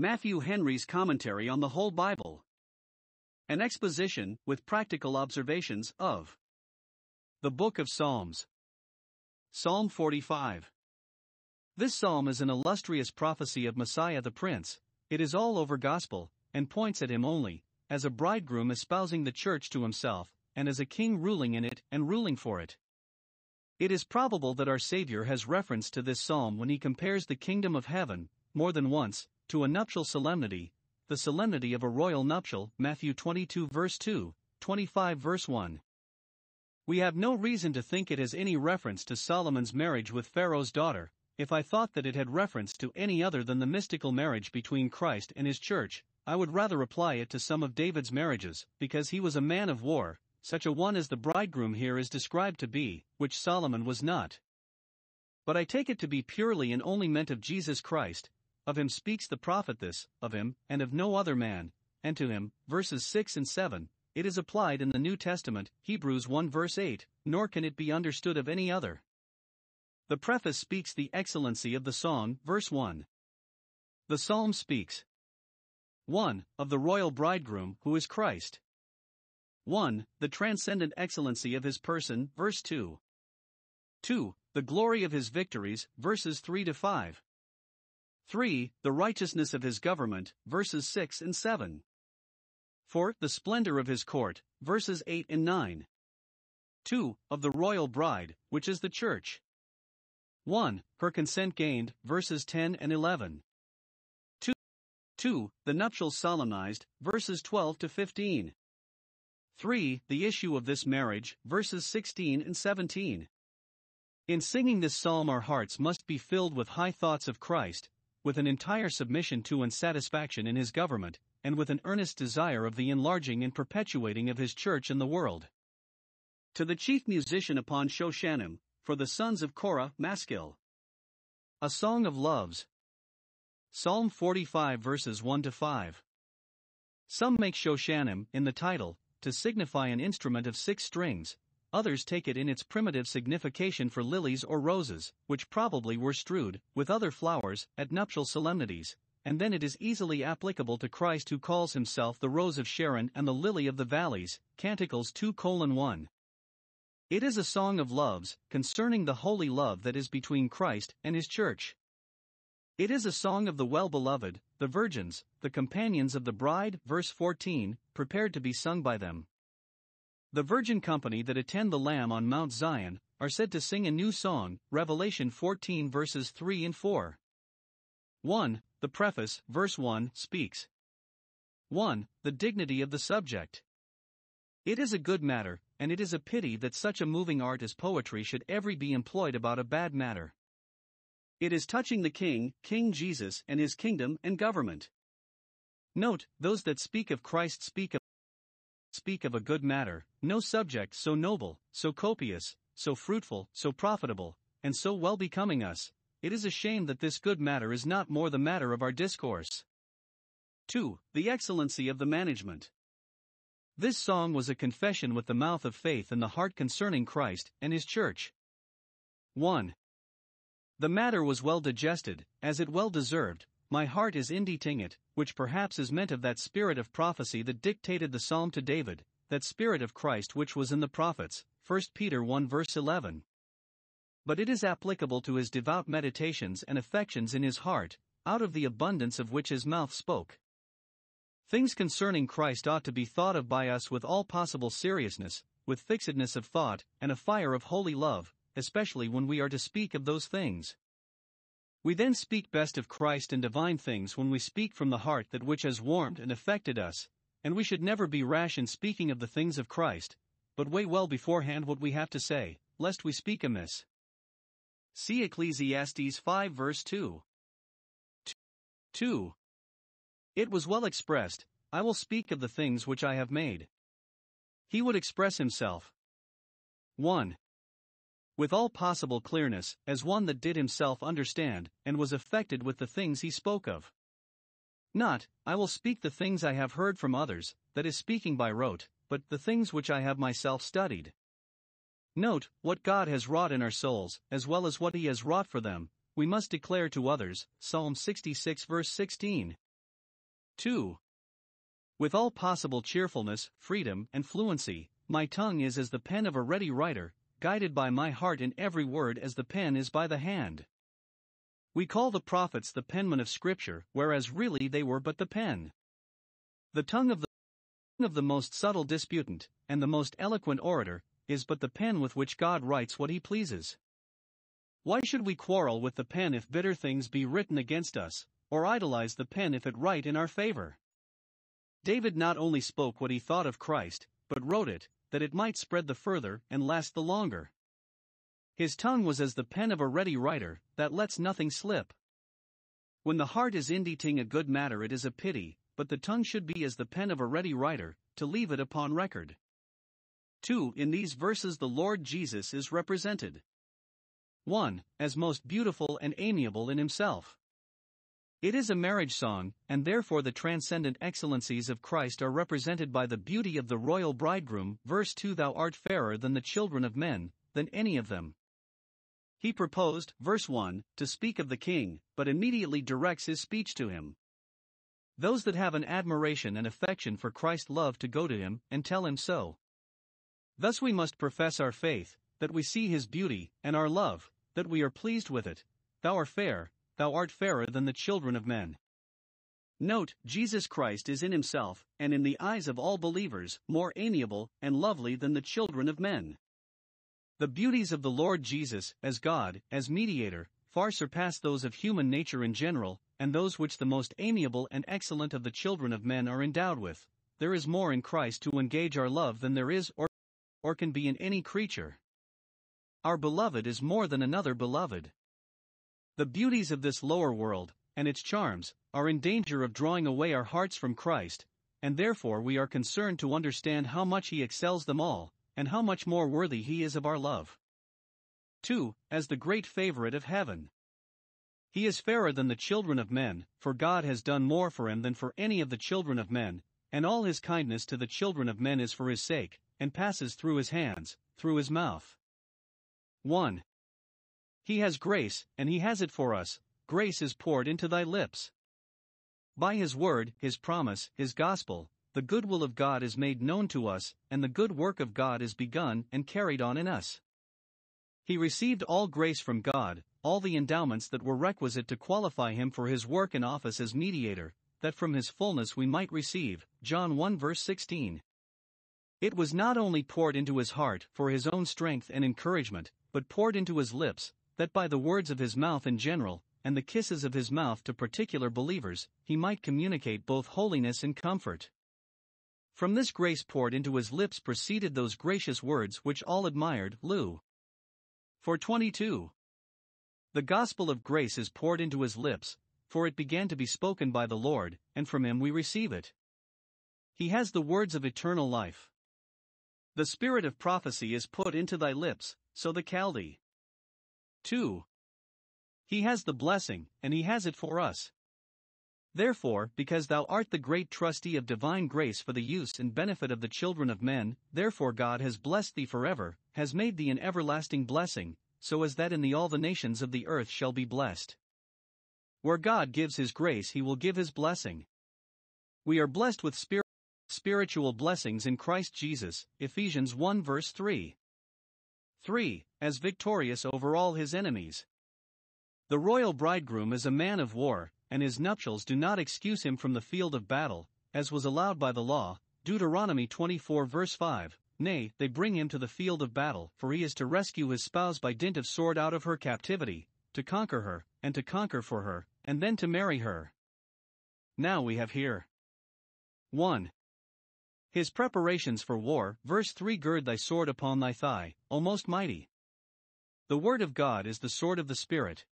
Matthew Henry's Commentary on the Whole Bible. An exposition, with practical observations, of the Book of Psalms. Psalm 45. This psalm is an illustrious prophecy of Messiah the Prince, it is all over gospel, and points at him only, as a bridegroom espousing the church to himself, and as a king ruling in it and ruling for it. It is probable that our Savior has reference to this psalm when he compares the kingdom of heaven, more than once, to a nuptial solemnity, the solemnity of a royal nuptial, Matthew 22 verse 2, 25 verse 1. We have no reason to think it has any reference to Solomon's marriage with Pharaoh's daughter, if I thought that it had reference to any other than the mystical marriage between Christ and his church, I would rather apply it to some of David's marriages, because he was a man of war, such a one as the bridegroom here is described to be, which Solomon was not. But I take it to be purely and only meant of Jesus Christ, of him speaks the prophet this, of him, and of no other man, and to him, verses 6 and 7, it is applied in the New Testament, Hebrews 1 verse 8, nor can it be understood of any other. The preface speaks the excellency of the song, verse 1. The psalm speaks 1. Of the royal bridegroom, who is Christ. 1. The transcendent excellency of his person, verse 2. 2. The glory of his victories, verses 3 to 5. 3. The righteousness of his government, verses 6 and 7. 4. The splendor of his court, verses 8 and 9. 2. Of the royal bride, which is the church. 1. Her consent gained, verses 10 and 11. 2. 2. The nuptials solemnized, verses 12 to 15. 3. The issue of this marriage, verses 16 and 17. In singing this psalm, our hearts must be filled with high thoughts of Christ, with an entire submission to and satisfaction in his government, and with an earnest desire of the enlarging and perpetuating of his church in the world. To the chief musician upon Shoshanim, for the sons of Korah, Maskil. A Song of Loves. Psalm 45 verses 1 to 5. Some make Shoshanim, in the title, to signify an instrument of six strings, Others take it in its primitive signification for lilies or roses, which probably were strewed, with other flowers, at nuptial solemnities, and then it is easily applicable to Christ who calls himself the rose of Sharon and the lily of the valleys, Canticles 2 1. It is a song of loves, concerning the holy love that is between Christ and his church. It is a song of the well beloved, the virgins, the companions of the bride, verse 14, prepared to be sung by them. The virgin company that attend the Lamb on Mount Zion are said to sing a new song, Revelation 14 verses 3 and 4. 1. The preface, verse 1, speaks. 1. The dignity of the subject. It is a good matter, and it is a pity that such a moving art as poetry should ever be employed about a bad matter. It is touching the King, King Jesus, and his kingdom and government. Note, those that speak of Christ speak of speak of a good matter, no subject so noble, so copious, so fruitful, so profitable, and so well becoming us, it is a shame that this good matter is not more the matter of our discourse. 2. The excellency of the management. This song was a confession with the mouth of faith and the heart concerning Christ and His church. 1. The matter was well digested, as it well deserved, my heart is inditing it, which perhaps is meant of that spirit of prophecy that dictated the psalm to David, that spirit of Christ which was in the prophets, 1 Peter 1 verse 11. But it is applicable to his devout meditations and affections in his heart, out of the abundance of which his mouth spoke. Things concerning Christ ought to be thought of by us with all possible seriousness, with fixedness of thought, and a fire of holy love, especially when we are to speak of those things. We then speak best of Christ and divine things when we speak from the heart that which has warmed and affected us, and we should never be rash in speaking of the things of Christ, but weigh well beforehand what we have to say, lest we speak amiss. See Ecclesiastes 5 verse 2. 2. It was well expressed, I will speak of the things which I have made. He would express himself. 1 with all possible clearness, as one that did himself understand, and was affected with the things he spoke of. Not, I will speak the things I have heard from others, that is speaking by rote, but the things which I have myself studied. Note, what God has wrought in our souls, as well as what He has wrought for them, we must declare to others. Psalm 66 verse 16. 2. With all possible cheerfulness, freedom, and fluency, my tongue is as the pen of a ready writer, guided by my heart in every word as the pen is by the hand. We call the prophets the penmen of Scripture, whereas really they were but the pen. The tongue of the of the most subtle disputant, and the most eloquent orator, is but the pen with which God writes what he pleases. Why should we quarrel with the pen if bitter things be written against us, or idolize the pen if it write in our favor? David not only spoke what he thought of Christ, but wrote it, that it might spread the further and last the longer. His tongue was as the pen of a ready writer, that lets nothing slip. When the heart is inditing a good matter, it is a pity, but the tongue should be as the pen of a ready writer, to leave it upon record. 2. In these verses, the Lord Jesus is represented 1. As most beautiful and amiable in himself. It is a marriage song, and therefore the transcendent excellencies of Christ are represented by the beauty of the royal bridegroom. Verse 2 Thou art fairer than the children of men, than any of them. He proposed, verse 1, to speak of the king, but immediately directs his speech to him. Those that have an admiration and affection for Christ love to go to him and tell him so. Thus we must profess our faith, that we see his beauty, and our love, that we are pleased with it. Thou art fair, thou art fairer than the children of men. Note, Jesus Christ is in himself, and in the eyes of all believers, more amiable and lovely than the children of men. The beauties of the Lord Jesus, as God, as mediator, far surpass those of human nature in general, and those which the most amiable and excellent of the children of men are endowed with. There is more in Christ to engage our love than there is or, or can be in any creature. Our beloved is more than another beloved. The beauties of this lower world, and its charms, are in danger of drawing away our hearts from Christ, and therefore we are concerned to understand how much He excels them all, and how much more worthy He is of our love. 2. As the great favorite of heaven. He is fairer than the children of men, for God has done more for him than for any of the children of men, and all his kindness to the children of men is for his sake, and passes through his hands, through his mouth. 1. He has grace, and He has it for us, grace is poured into thy lips. By His word, His promise, His gospel, the good will of God is made known to us, and the good work of God is begun and carried on in us. He received all grace from God, all the endowments that were requisite to qualify him for his work and office as mediator, that from his fullness we might receive. John 1 verse 16. It was not only poured into his heart for his own strength and encouragement, but poured into his lips, that by the words of his mouth in general, and the kisses of his mouth to particular believers, he might communicate both holiness and comfort. From this grace poured into his lips proceeded those gracious words which all admired. Lu. 422. The gospel of grace is poured into his lips, for it began to be spoken by the Lord, and from him we receive it. He has the words of eternal life. The spirit of prophecy is put into thy lips, so the Chaldee. 2. He has the blessing, and he has it for us. Therefore, because thou art the great trustee of divine grace for the use and benefit of the children of men, therefore God has blessed thee forever, has made thee an everlasting blessing, so as that in thee all the nations of the earth shall be blessed. Where God gives his grace, he will give his blessing. We are blessed with spir- spiritual blessings in Christ Jesus, Ephesians 1 verse 3. 3. As victorious over all his enemies. The royal bridegroom is a man of war, and his nuptials do not excuse him from the field of battle, as was allowed by the law. Deuteronomy 24 verse 5. Nay, they bring him to the field of battle, for he is to rescue his spouse by dint of sword out of her captivity, to conquer her, and to conquer for her, and then to marry her. Now we have here 1. His preparations for war, verse 3 Gird thy sword upon thy thigh, O most mighty. The word of God is the sword of the Spirit.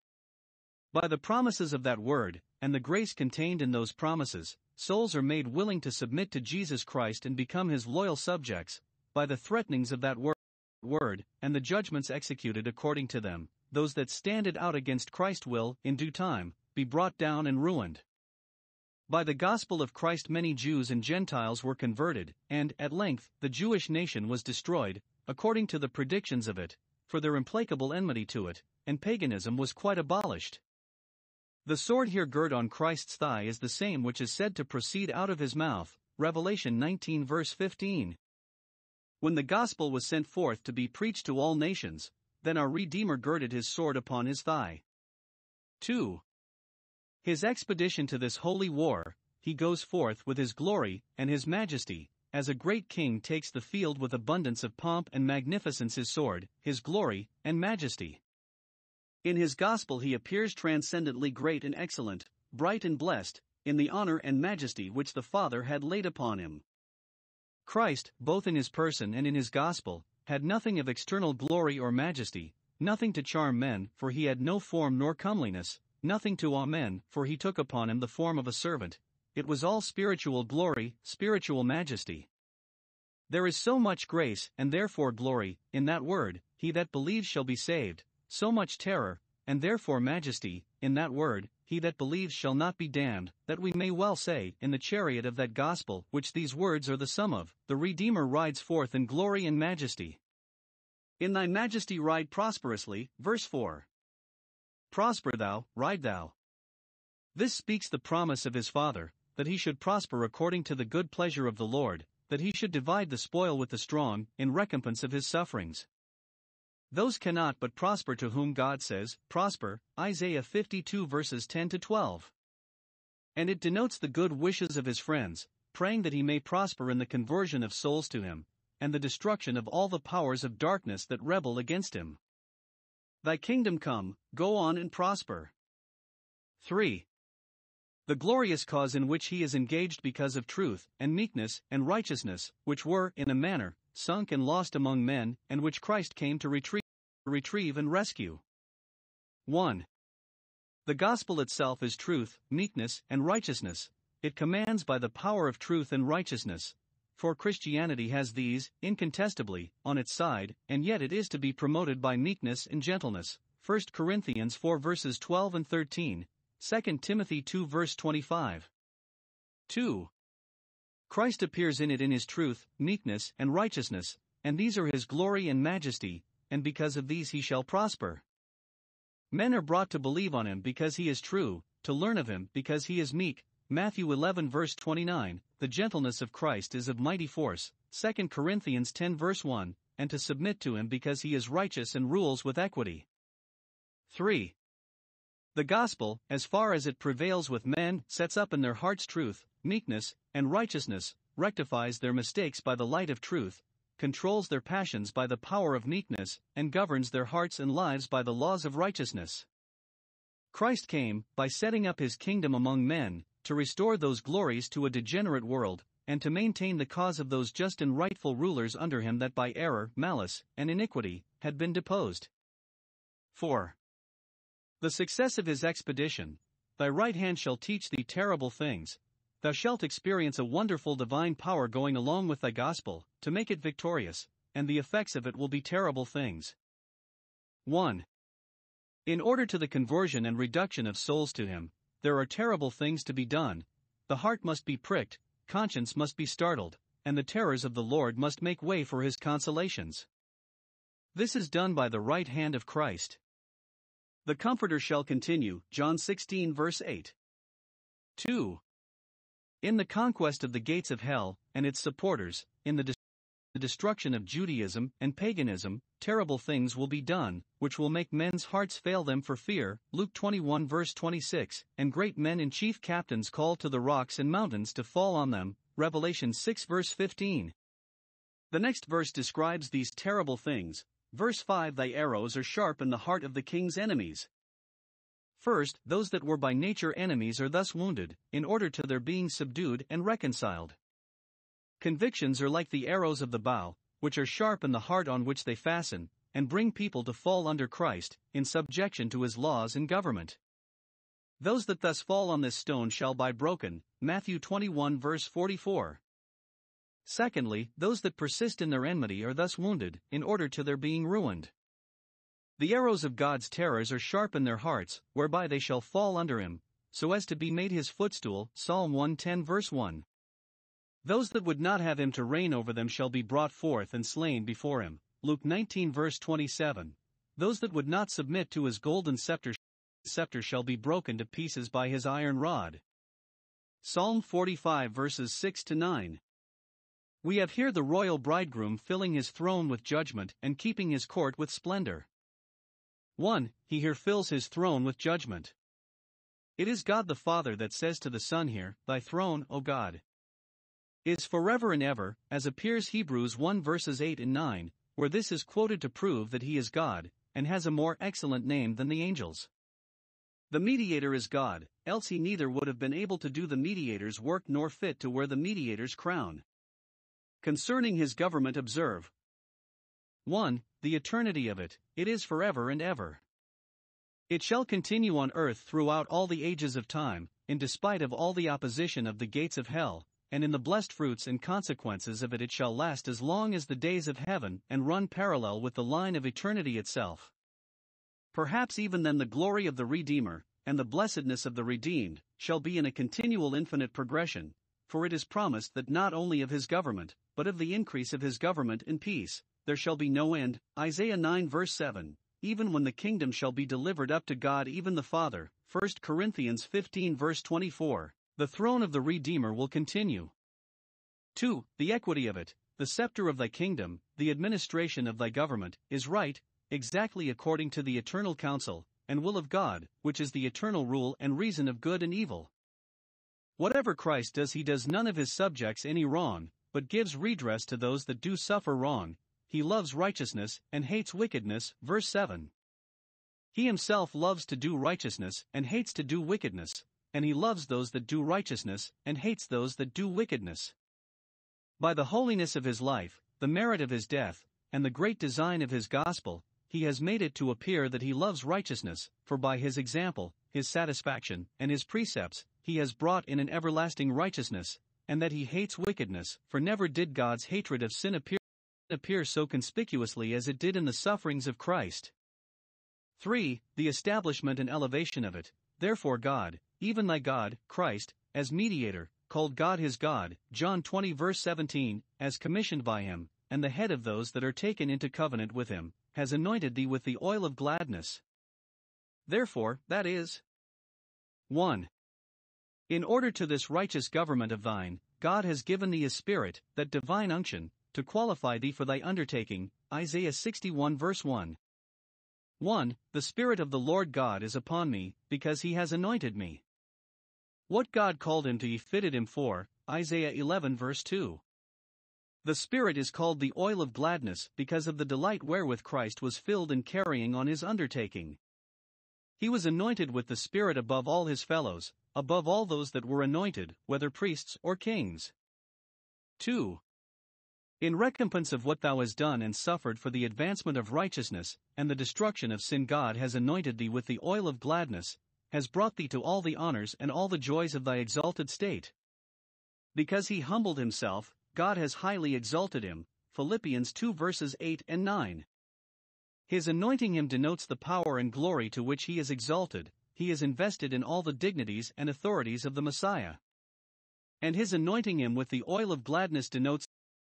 By the promises of that word, and the grace contained in those promises, souls are made willing to submit to Jesus Christ and become his loyal subjects, by the threatenings of that word, word, and the judgments executed according to them, those that stand it out against Christ will, in due time, be brought down and ruined. By the gospel of Christ, many Jews and Gentiles were converted, and, at length, the Jewish nation was destroyed, according to the predictions of it, for their implacable enmity to it, and paganism was quite abolished. The sword here girt on Christ's thigh is the same which is said to proceed out of his mouth, Revelation 19 verse 15. When the gospel was sent forth to be preached to all nations, then our Redeemer girded his sword upon his thigh. 2. His expedition to this holy war, he goes forth with his glory and his majesty, as a great king takes the field with abundance of pomp and magnificence his sword, his glory, and majesty. In his gospel he appears transcendently great and excellent, bright and blessed, in the honor and majesty which the Father had laid upon him. Christ, both in his person and in his gospel, had nothing of external glory or majesty, nothing to charm men, for he had no form nor comeliness, nothing to awe men, for he took upon him the form of a servant. It was all spiritual glory, spiritual majesty. There is so much grace, and therefore glory, in that word, he that believes shall be saved, so much terror, and therefore majesty, in that word, he that believes shall not be damned, that we may well say, in the chariot of that gospel, which these words are the sum of, the Redeemer rides forth in glory and majesty. In thy majesty ride prosperously, verse 4. Prosper thou, ride thou. This speaks the promise of his Father, that he should prosper according to the good pleasure of the Lord, that he should divide the spoil with the strong, in recompense of his sufferings. Those cannot but prosper to whom God says, Prosper, Isaiah 52 verses 10 to 12. And it denotes the good wishes of his friends, praying that he may prosper in the conversion of souls to him, and the destruction of all the powers of darkness that rebel against him. Thy kingdom come, go on and prosper. 3. The glorious cause in which he is engaged because of truth, and meekness, and righteousness, which were, in a manner, sunk and lost among men, and which Christ came to retrieve retrieve and rescue. 1. The gospel itself is truth, meekness, and righteousness. It commands by the power of truth and righteousness. For Christianity has these, incontestably, on its side, and yet it is to be promoted by meekness and gentleness. 1 Corinthians 4 verses 12 and 13, 2 Timothy 2 verse 25. 2. Christ appears in it in his truth, meekness, and righteousness, and these are his glory and majesty, and because of these he shall prosper. Men are brought to believe on him because he is true, to learn of him because he is meek. Matthew 11 verse 29, the gentleness of Christ is of mighty force. 2 Corinthians 10 verse 1, and to submit to him because he is righteous and rules with equity. 3. The gospel, as far as it prevails with men, sets up in their hearts truth, meekness, and righteousness, rectifies their mistakes by the light of truth, controls their passions by the power of meekness, and governs their hearts and lives by the laws of righteousness. Christ came, by setting up his kingdom among men, to restore those glories to a degenerate world, and to maintain the cause of those just and rightful rulers under him that by error, malice, and iniquity, had been deposed. 4. The success of his expedition, thy right hand shall teach thee terrible things, Thou shalt experience a wonderful divine power going along with thy gospel, to make it victorious, and the effects of it will be terrible things. 1. In order to the conversion and reduction of souls to Him, there are terrible things to be done. The heart must be pricked, conscience must be startled, and the terrors of the Lord must make way for His consolations. This is done by the right hand of Christ. The Comforter shall continue, John 16 verse 8. 2. In the conquest of the gates of hell and its supporters, in the, the destruction of Judaism and paganism, terrible things will be done, which will make men's hearts fail them for fear. Luke 21 verse 26, and great men and chief captains call to the rocks and mountains to fall on them. Revelation 6 verse 15. The next verse describes these terrible things. Verse 5 Thy arrows are sharp in the heart of the king's enemies. First, those that were by nature enemies are thus wounded, in order to their being subdued and reconciled. Convictions are like the arrows of the bow, which are sharp in the heart on which they fasten, and bring people to fall under Christ, in subjection to his laws and government. Those that thus fall on this stone shall be broken. Matthew 21 verse 44. Secondly, those that persist in their enmity are thus wounded, in order to their being ruined. The arrows of God's terrors are sharp in their hearts, whereby they shall fall under him, so as to be made his footstool. Psalm 110 verse 1. Those that would not have him to reign over them shall be brought forth and slain before him. Luke 19 verse 27. Those that would not submit to his golden scepter scepter shall be broken to pieces by his iron rod. Psalm 45 verses 6 to 9. We have here the royal bridegroom filling his throne with judgment and keeping his court with splendor. 1. He here fills his throne with judgment. It is God the Father that says to the Son here, Thy throne, O God, is forever and ever, as appears Hebrews 1 verses 8 and 9, where this is quoted to prove that he is God, and has a more excellent name than the angels. The mediator is God, else he neither would have been able to do the mediator's work nor fit to wear the mediator's crown. Concerning his government, observe 1. The eternity of it, it is forever and ever. It shall continue on earth throughout all the ages of time, in despite of all the opposition of the gates of hell, and in the blessed fruits and consequences of it it shall last as long as the days of heaven and run parallel with the line of eternity itself. Perhaps even then the glory of the Redeemer, and the blessedness of the redeemed, shall be in a continual infinite progression, for it is promised that not only of his government, but of the increase of his government in peace, there shall be no end. Isaiah 9 verse 7. Even when the kingdom shall be delivered up to God, even the Father. 1 Corinthians 15 verse 24. The throne of the Redeemer will continue. 2. The equity of it, the scepter of thy kingdom, the administration of thy government, is right, exactly according to the eternal counsel and will of God, which is the eternal rule and reason of good and evil. Whatever Christ does, he does none of his subjects any wrong, but gives redress to those that do suffer wrong. He loves righteousness and hates wickedness. Verse 7. He himself loves to do righteousness and hates to do wickedness, and he loves those that do righteousness and hates those that do wickedness. By the holiness of his life, the merit of his death, and the great design of his gospel, he has made it to appear that he loves righteousness, for by his example, his satisfaction, and his precepts, he has brought in an everlasting righteousness, and that he hates wickedness, for never did God's hatred of sin appear, appear so conspicuously as it did in the sufferings of Christ. 3. The establishment and elevation of it. Therefore, God, even thy God, Christ, as mediator, called God his God, John 20 verse 17, as commissioned by him, and the head of those that are taken into covenant with him, has anointed thee with the oil of gladness. Therefore, that is 1. In order to this righteous government of thine, God has given thee a spirit, that divine unction, to qualify thee for thy undertaking. Isaiah 61 verse 1. 1. The Spirit of the Lord God is upon me, because he has anointed me. What God called him to he fitted him for. Isaiah 11 verse 2. The Spirit is called the oil of gladness because of the delight wherewith Christ was filled in carrying on his undertaking. He was anointed with the Spirit above all his fellows, above all those that were anointed, whether priests or kings. 2. In recompense of what thou hast done and suffered for the advancement of righteousness, and the destruction of sin, God has anointed thee with the oil of gladness, has brought thee to all the honors and all the joys of thy exalted state. Because he humbled himself, God has highly exalted him. Philippians 2 verses 8 and 9. His anointing him denotes the power and glory to which he is exalted, he is invested in all the dignities and authorities of the Messiah. And his anointing him with the oil of gladness denotes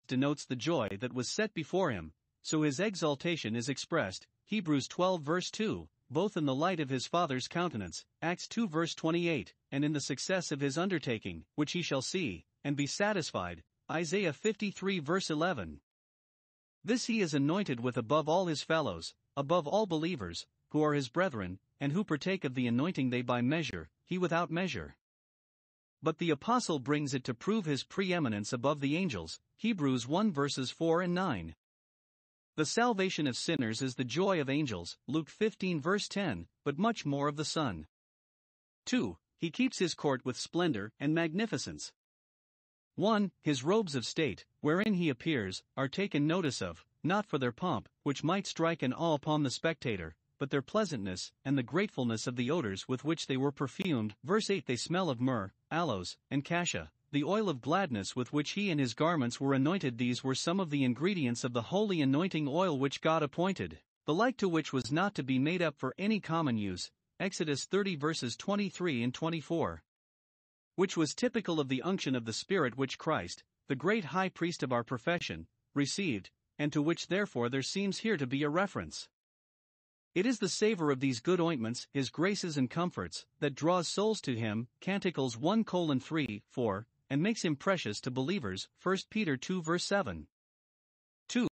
denotes the joy that was set before him, so his exaltation is expressed, Hebrews 12 verse 2, both in the light of his Father's countenance, Acts 2 verse 28, and in the success of his undertaking, which he shall see, and be satisfied, Isaiah 53 verse 11. This he is anointed with above all his fellows, above all believers, who are his brethren, and who partake of the anointing they by measure, he without measure. But the apostle brings it to prove his preeminence above the angels, Hebrews 1 verses 4 and 9. The salvation of sinners is the joy of angels, Luke 15 verse 10, but much more of the Son. 2. He keeps his court with splendor and magnificence. 1. His robes of state, wherein he appears, are taken notice of, not for their pomp, which might strike an awe upon the spectator, but their pleasantness, and the gratefulness of the odors with which they were perfumed. Verse 8 They smell of myrrh, aloes, and cassia, the oil of gladness with which he and his garments were anointed. These were some of the ingredients of the holy anointing oil which God appointed, the like to which was not to be made up for any common use. Exodus 30 verses 23 and 24 which was typical of the unction of the Spirit which Christ, the great high priest of our profession, received, and to which therefore there seems here to be a reference. It is the savor of these good ointments, his graces and comforts, that draws souls to him, Canticles 1 3, 4, and makes him precious to believers, 1 Peter 2 verse 7. 2.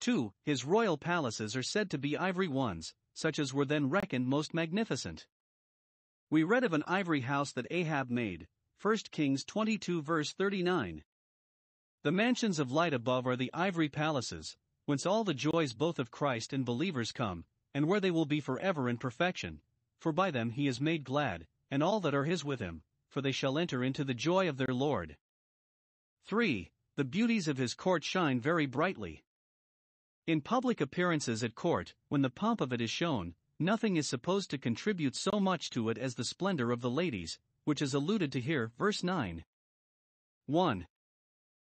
2. His royal palaces are said to be ivory ones, such as were then reckoned most magnificent. We read of an ivory house that Ahab made, 1 Kings 22 verse 39. The mansions of light above are the ivory palaces, whence all the joys both of Christ and believers come, and where they will be forever in perfection, for by them he is made glad, and all that are his with him, for they shall enter into the joy of their Lord. 3. The beauties of his court shine very brightly. In public appearances at court, when the pomp of it is shown, nothing is supposed to contribute so much to it as the splendor of the ladies, which is alluded to here, verse 9. 1.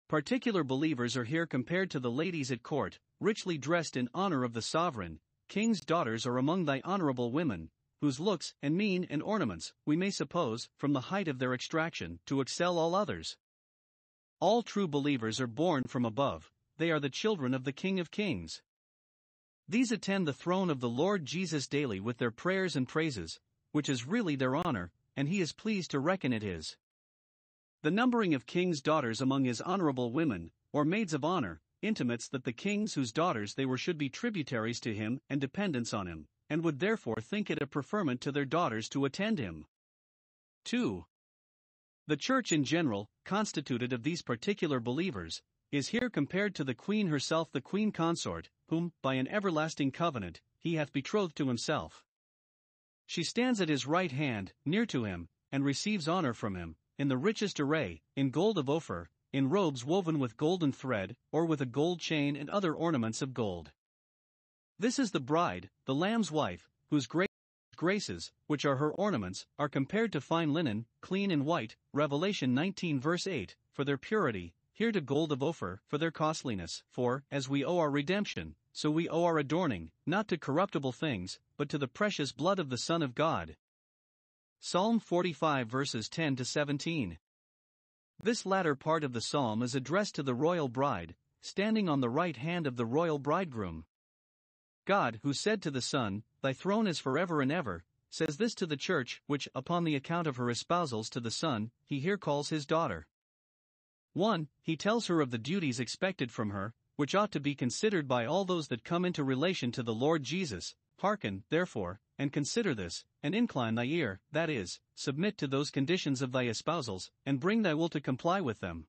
Particular believers are here compared to the ladies at court, richly dressed in honor of the sovereign, king's daughters are among thy honorable women, whose looks and mien and ornaments, we may suppose, from the height of their extraction, to excel all others. All true believers are born from above, they are the children of the King of Kings. These attend the throne of the Lord Jesus daily with their prayers and praises, which is really their honor, and he is pleased to reckon it his. The numbering of king's daughters among his honorable women, or maids of honor, intimates that the kings whose daughters they were should be tributaries to him and dependents on him, and would therefore think it a preferment to their daughters to attend him. 2. The Church in general, constituted of these particular believers, is here compared to the Queen herself, the Queen consort, whom, by an everlasting covenant, he hath betrothed to himself. She stands at his right hand, near to him, and receives honor from him, in the richest array, in gold of Ophir, in robes woven with golden thread, or with a gold chain and other ornaments of gold. This is the bride, the Lamb's wife, whose graces, which are her ornaments, are compared to fine linen, clean and white, Revelation 19 verse 8, for their purity, here to gold of Ophir, for their costliness, for, as we owe our redemption, so we owe our adorning, not to corruptible things, but to the precious blood of the Son of God. Psalm 45 verses 10 to 17. This latter part of the psalm is addressed to the royal bride, standing on the right hand of the royal bridegroom. God, who said to the Son, Thy throne is forever and ever, says this to the church, which, upon the account of her espousals to the Son, he here calls his daughter. 1. He tells her of the duties expected from her, which ought to be considered by all those that come into relation to the Lord Jesus. Hearken, therefore, and consider this, and incline thy ear, that is, submit to those conditions of thy espousals, and bring thy will to comply with them.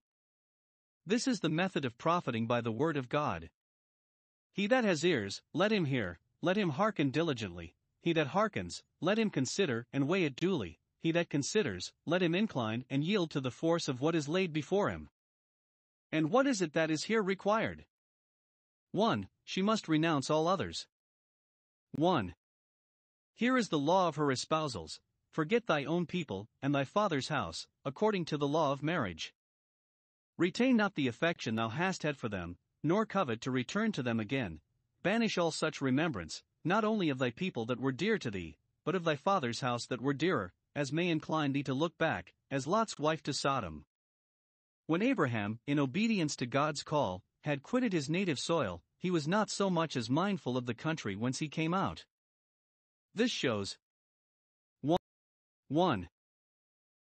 This is the method of profiting by the word of God. He that has ears, let him hear, let him hearken diligently, he that hearkens, let him consider and weigh it duly, he that considers, let him incline and yield to the force of what is laid before him. And what is it that is here required? 1. She must renounce all others. 1. Here is the law of her espousals forget thy own people, and thy father's house, according to the law of marriage. Retain not the affection thou hast had for them, nor covet to return to them again. Banish all such remembrance, not only of thy people that were dear to thee, but of thy father's house that were dearer, as may incline thee to look back, as Lot's wife to Sodom. When Abraham, in obedience to God's call, had quitted his native soil, he was not so much as mindful of the country whence he came out. This shows 1.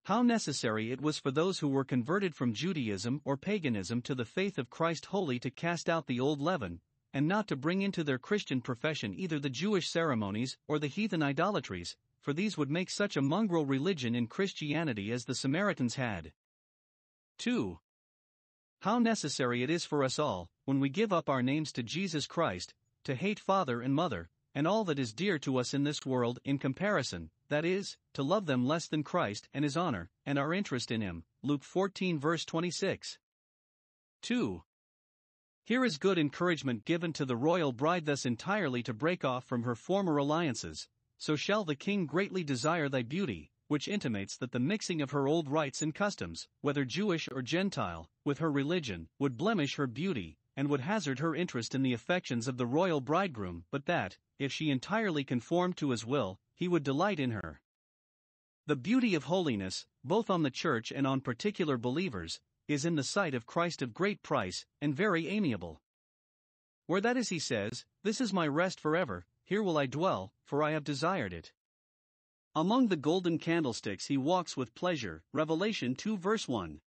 1. How necessary it was for those who were converted from Judaism or paganism to the faith of Christ wholly to cast out the old leaven, and not to bring into their Christian profession either the Jewish ceremonies or the heathen idolatries, for these would make such a mongrel religion in Christianity as the Samaritans had. 2. How necessary it is for us all, when we give up our names to Jesus Christ, to hate father and mother, and all that is dear to us in this world in comparison, that is, to love them less than Christ and his honor, and our interest in him. Luke 14 verse 26. 2. Here is good encouragement given to the royal bride thus entirely to break off from her former alliances, so shall the king greatly desire thy beauty, which intimates that the mixing of her old rites and customs, whether Jewish or Gentile, with her religion, would blemish her beauty, and would hazard her interest in the affections of the royal bridegroom, but that, if she entirely conformed to his will, he would delight in her. The beauty of holiness, both on the church and on particular believers, is in the sight of Christ of great price, and very amiable. Where that is, he says, This is my rest forever, here will I dwell, for I have desired it. Among the golden candlesticks he walks with pleasure. Revelation 2 verse 1.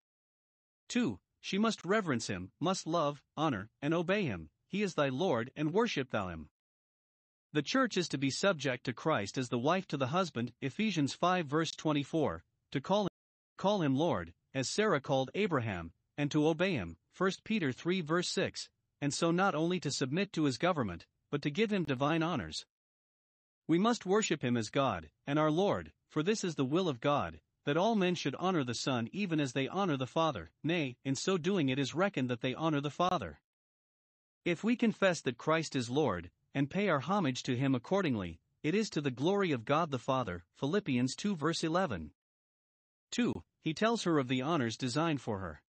2. She must reverence him, must love, honor, and obey him. He is thy Lord, and worship thou him. The church is to be subject to Christ as the wife to the husband, Ephesians 5 verse 24, to call him, call him Lord, as Sarah called Abraham, and to obey him, 1 Peter 3 verse 6, and so not only to submit to his government, but to give him divine honors. We must worship him as God, and our Lord, for this is the will of God, that all men should honor the Son even as they honor the Father, nay, in so doing it is reckoned that they honor the Father. If we confess that Christ is Lord, and pay our homage to him accordingly, it is to the glory of God the Father. Philippians 2 verse 11. 2. He tells her of the honors designed for her.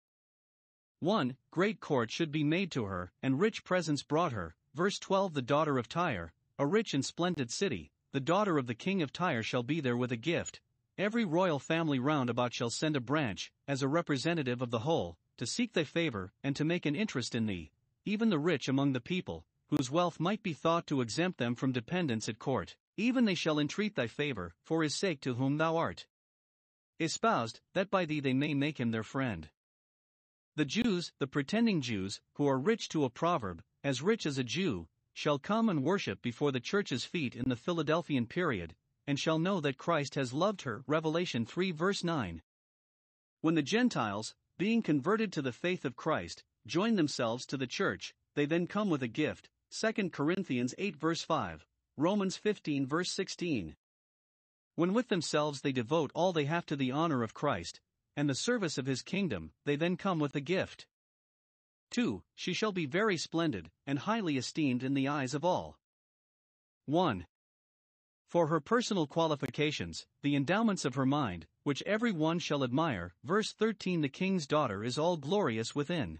1. Great court should be made to her, and rich presents brought her. Verse 12 The daughter of Tyre, a rich and splendid city, the daughter of the king of Tyre shall be there with a gift. Every royal family round about shall send a branch, as a representative of the whole, to seek thy favor, and to make an interest in thee. Even the rich among the people, whose wealth might be thought to exempt them from dependence at court, even they shall entreat thy favor, for his sake to whom thou art espoused, that by thee they may make him their friend. The Jews, the pretending Jews, who are rich to a proverb, as rich as a Jew, shall come and worship before the church's feet in the Philadelphian period, and shall know that Christ has loved her. Revelation 3 verse 9. When the Gentiles, being converted to the faith of Christ, join themselves to the church, they then come with a gift. 2 Corinthians 8 verse 5, Romans 15 verse 16. When with themselves they devote all they have to the honor of Christ, and the service of his kingdom, they then come with a gift. 2. She shall be very splendid, and highly esteemed in the eyes of all. 1. For her personal qualifications, the endowments of her mind, which every one shall admire, verse 13 The king's daughter is all glorious within.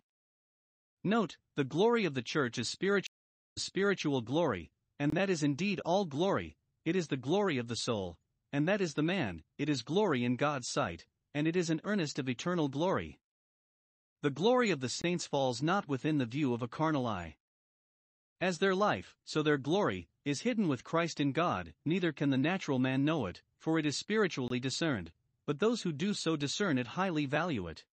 Note, the glory of the church is spiritual, spiritual glory, and that is indeed all glory, it is the glory of the soul, and that is the man, it is glory in God's sight, and it is an earnest of eternal glory. The glory of the saints falls not within the view of a carnal eye. As their life, so their glory, is hidden with Christ in God, neither can the natural man know it, for it is spiritually discerned, but those who do so discern it highly value it.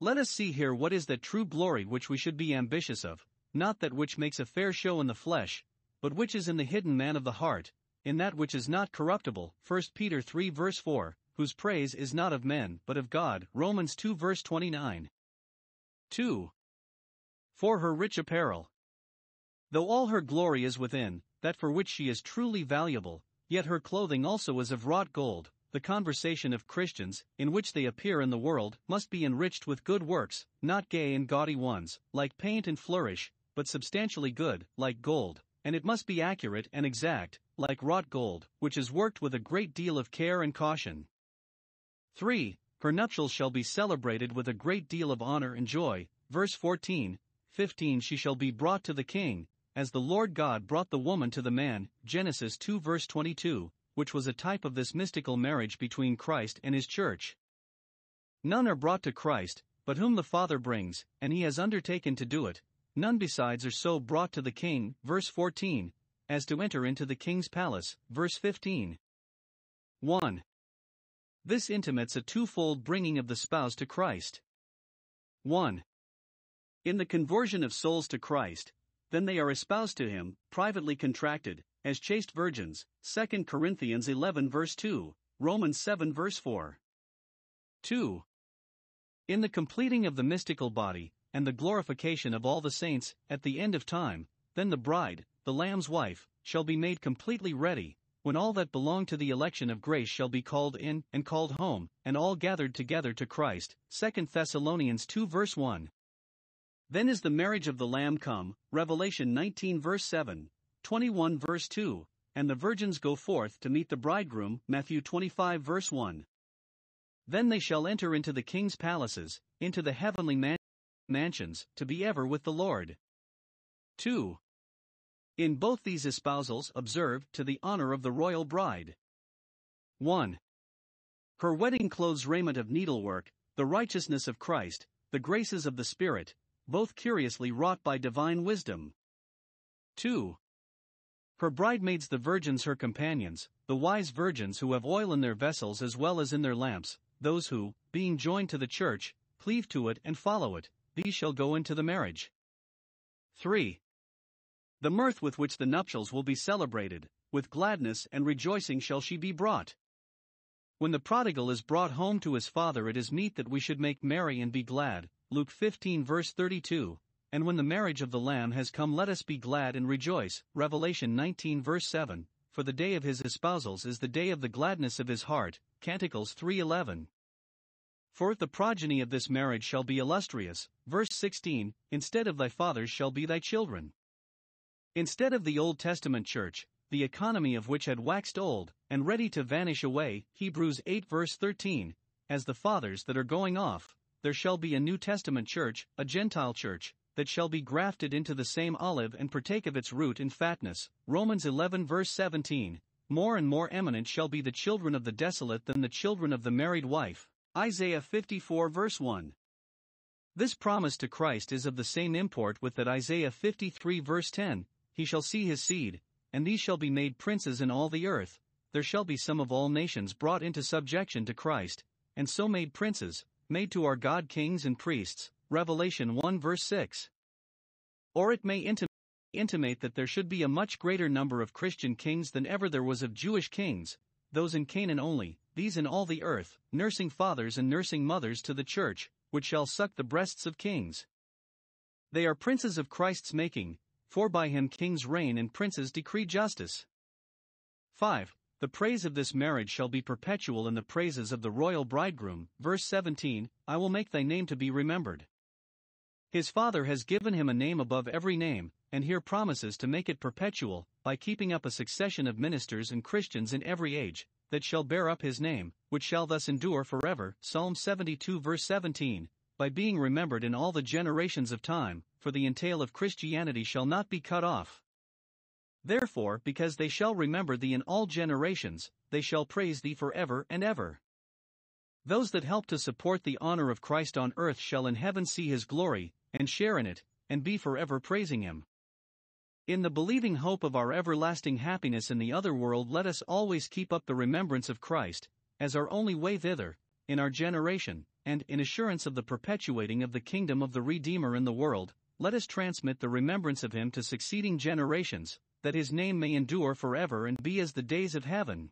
Let us see here what is that true glory which we should be ambitious of, not that which makes a fair show in the flesh, but which is in the hidden man of the heart, in that which is not corruptible. 1 Peter 3 verse 4, whose praise is not of men, but of God. Romans 2 verse 29. 2. For her rich apparel. Though all her glory is within, that for which she is truly valuable, yet her clothing also is of wrought gold. The conversation of Christians, in which they appear in the world, must be enriched with good works, not gay and gaudy ones, like paint and flourish, but substantially good, like gold, and it must be accurate and exact, like wrought gold, which is worked with a great deal of care and caution. 3. Her nuptials shall be celebrated with a great deal of honor and joy. Verse 14, 15 She shall be brought to the king, as the Lord God brought the woman to the man. Genesis 2 verse 22, which was a type of this mystical marriage between Christ and his church. None are brought to Christ, but whom the Father brings, and he has undertaken to do it. None besides are so brought to the king. Verse 14, as to enter into the king's palace. Verse 15. 1. This intimates a twofold bringing of the spouse to Christ. 1. In the conversion of souls to Christ, then they are espoused to him, privately contracted, as chaste virgins. 2 Corinthians 11 verse 2, Romans 7 verse 4. 2. In the completing of the mystical body, and the glorification of all the saints, at the end of time, then the bride, the Lamb's wife, shall be made completely ready, when all that belong to the election of grace shall be called in, and called home, and all gathered together to Christ. 2 Thessalonians 2 verse 1. Then is the marriage of the Lamb come, Revelation 19 verse 7, 21 verse 2, and the virgins go forth to meet the bridegroom, Matthew 25 verse 1. Then they shall enter into the king's palaces, into the heavenly man- mansions, to be ever with the Lord. 2. In both these espousals, observe, to the honor of the royal bride. 1. Her wedding clothes raiment of needlework, the righteousness of Christ, the graces of the Spirit, both curiously wrought by divine wisdom. 2. Her bridemaids the virgins her companions, the wise virgins who have oil in their vessels as well as in their lamps, those who, being joined to the church, cleave to it and follow it, these shall go into the marriage. 3. The mirth with which the nuptials will be celebrated, with gladness and rejoicing shall she be brought. When the prodigal is brought home to his father, it is meet that we should make merry and be glad. Luke 15, verse 32. And when the marriage of the Lamb has come, let us be glad and rejoice. Revelation 19, verse 7. For the day of his espousals is the day of the gladness of his heart. Canticles 3:11. For the progeny of this marriage shall be illustrious. Verse 16 Instead of thy fathers shall be thy children. Instead of the Old Testament church, the economy of which had waxed old, and ready to vanish away, Hebrews 8 verse 13, as the fathers that are going off, there shall be a New Testament church, a Gentile church, that shall be grafted into the same olive and partake of its root in fatness. Romans 11 verse 17. More and more eminent shall be the children of the desolate than the children of the married wife. Isaiah 54 verse 1. This promise to Christ is of the same import with that Isaiah 53 verse 10 He shall see his seed, and these shall be made princes in all the earth. There shall be some of all nations brought into subjection to Christ, and so made princes, made to our God kings and priests. Revelation 1 verse 6. Or it may intim- intimate that there should be a much greater number of Christian kings than ever there was of Jewish kings, those in Canaan only, these in all the earth, nursing fathers and nursing mothers to the church, which shall suck the breasts of kings. They are princes of Christ's making, for by him kings reign and princes decree justice. 5. The praise of this marriage shall be perpetual in the praises of the royal bridegroom. Verse 17 I will make thy name to be remembered. His Father has given him a name above every name, and here promises to make it perpetual, by keeping up a succession of ministers and Christians in every age, that shall bear up his name, which shall thus endure forever. Psalm 72 verse 17. By being remembered in all the generations of time, for the entail of Christianity shall not be cut off. Therefore, because they shall remember thee in all generations, they shall praise thee forever and ever. Those that help to support the honor of Christ on earth shall in heaven see his glory, and share in it, and be forever praising Him. In the believing hope of our everlasting happiness in the other world, let us always keep up the remembrance of Christ, as our only way thither, in our generation, and in assurance of the perpetuating of the kingdom of the Redeemer in the world, let us transmit the remembrance of Him to succeeding generations, that His name may endure forever and be as the days of heaven.